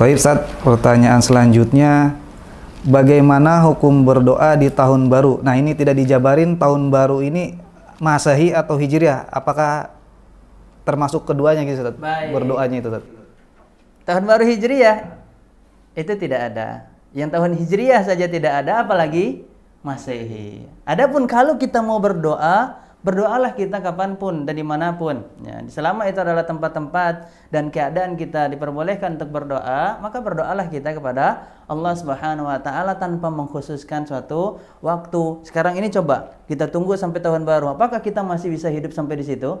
Taib Ustaz, pertanyaan selanjutnya bagaimana hukum berdoa di tahun baru? Nah, ini tidak dijabarin tahun baru ini Masehi atau Hijriah? Apakah termasuk keduanya gitu Ustaz? Baik. Berdoanya itu Ustaz. Tahun baru Hijriah itu tidak ada. Yang tahun Hijriah saja tidak ada apalagi Masehi. Adapun kalau kita mau berdoa, berdoalah kita kapan pun dan di mana pun. Ya, selama itu adalah tempat-tempat dan keadaan kita diperbolehkan untuk berdoa, maka berdoalah kita kepada Allah Subhanahu Wa Taala tanpa mengkhususkan suatu waktu. Sekarang ini coba kita tunggu sampai tahun baru. Apakah kita masih bisa hidup sampai di situ?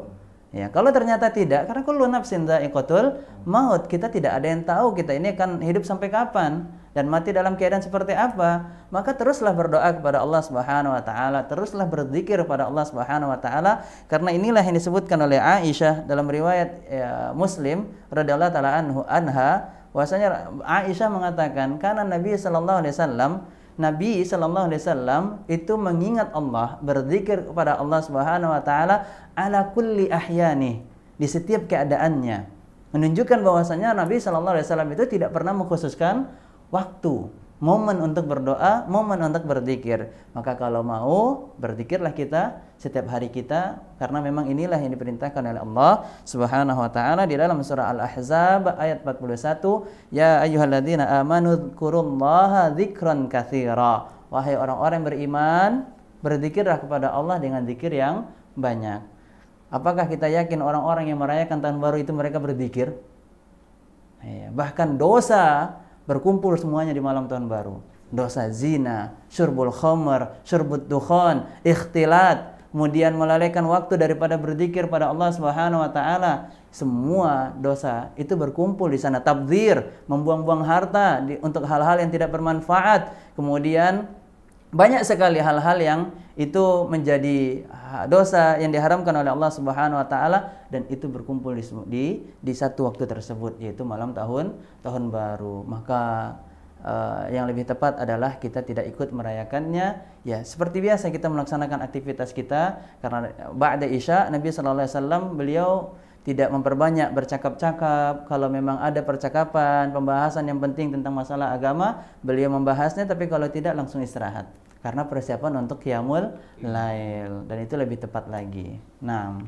Ya, kalau ternyata tidak, karena kullu nafsin dha'iqatul maut, kita tidak ada yang tahu kita ini akan hidup sampai kapan dan mati dalam keadaan seperti apa, maka teruslah berdoa kepada Allah Subhanahu wa taala, teruslah berzikir kepada Allah Subhanahu wa taala. Karena inilah yang disebutkan oleh Aisyah dalam riwayat ya, Muslim radhiyallahu taala anhu anha. Bahwasanya Aisyah mengatakan karena Nabi sallallahu alaihi wasallam Nabi Shallallahu Alaihi Wasallam itu mengingat Allah, berzikir kepada Allah Subhanahu Wa Taala ala kulli ahyani di setiap keadaannya, menunjukkan bahwasanya Nabi Shallallahu Alaihi Wasallam itu tidak pernah mengkhususkan waktu, momen untuk berdoa, momen untuk berzikir. Maka kalau mau berzikirlah kita setiap hari kita karena memang inilah yang diperintahkan oleh Allah Subhanahu wa taala di dalam surah Al-Ahzab ayat 41 ya ayyuhalladzina amanu dzkurullaha dzikran katsira. Wahai orang-orang beriman berzikirlah kepada Allah dengan zikir yang banyak. Apakah kita yakin orang-orang yang merayakan tahun baru itu mereka berzikir? Ya, bahkan dosa berkumpul semuanya di malam tahun baru dosa zina, syurbul khamr, syurbut dukhan, ikhtilat, kemudian melalaikan waktu daripada berzikir pada Allah Subhanahu wa taala, semua dosa itu berkumpul di sana. Tabdzir, membuang-buang harta di, untuk hal-hal yang tidak bermanfaat. Kemudian banyak sekali hal-hal yang itu menjadi dosa yang diharamkan oleh Allah Subhanahu wa taala dan itu berkumpul di, di di satu waktu tersebut yaitu malam tahun tahun baru. Maka uh, yang lebih tepat adalah kita tidak ikut merayakannya. Ya seperti biasa kita melaksanakan aktivitas kita karena ba'da isya Nabi sallallahu alaihi wasallam beliau tidak memperbanyak bercakap-cakap. Kalau memang ada percakapan pembahasan yang penting tentang masalah agama beliau membahasnya tapi kalau tidak langsung istirahat karena persiapan untuk qiyamul lail. Dan itu lebih tepat lagi. Nah,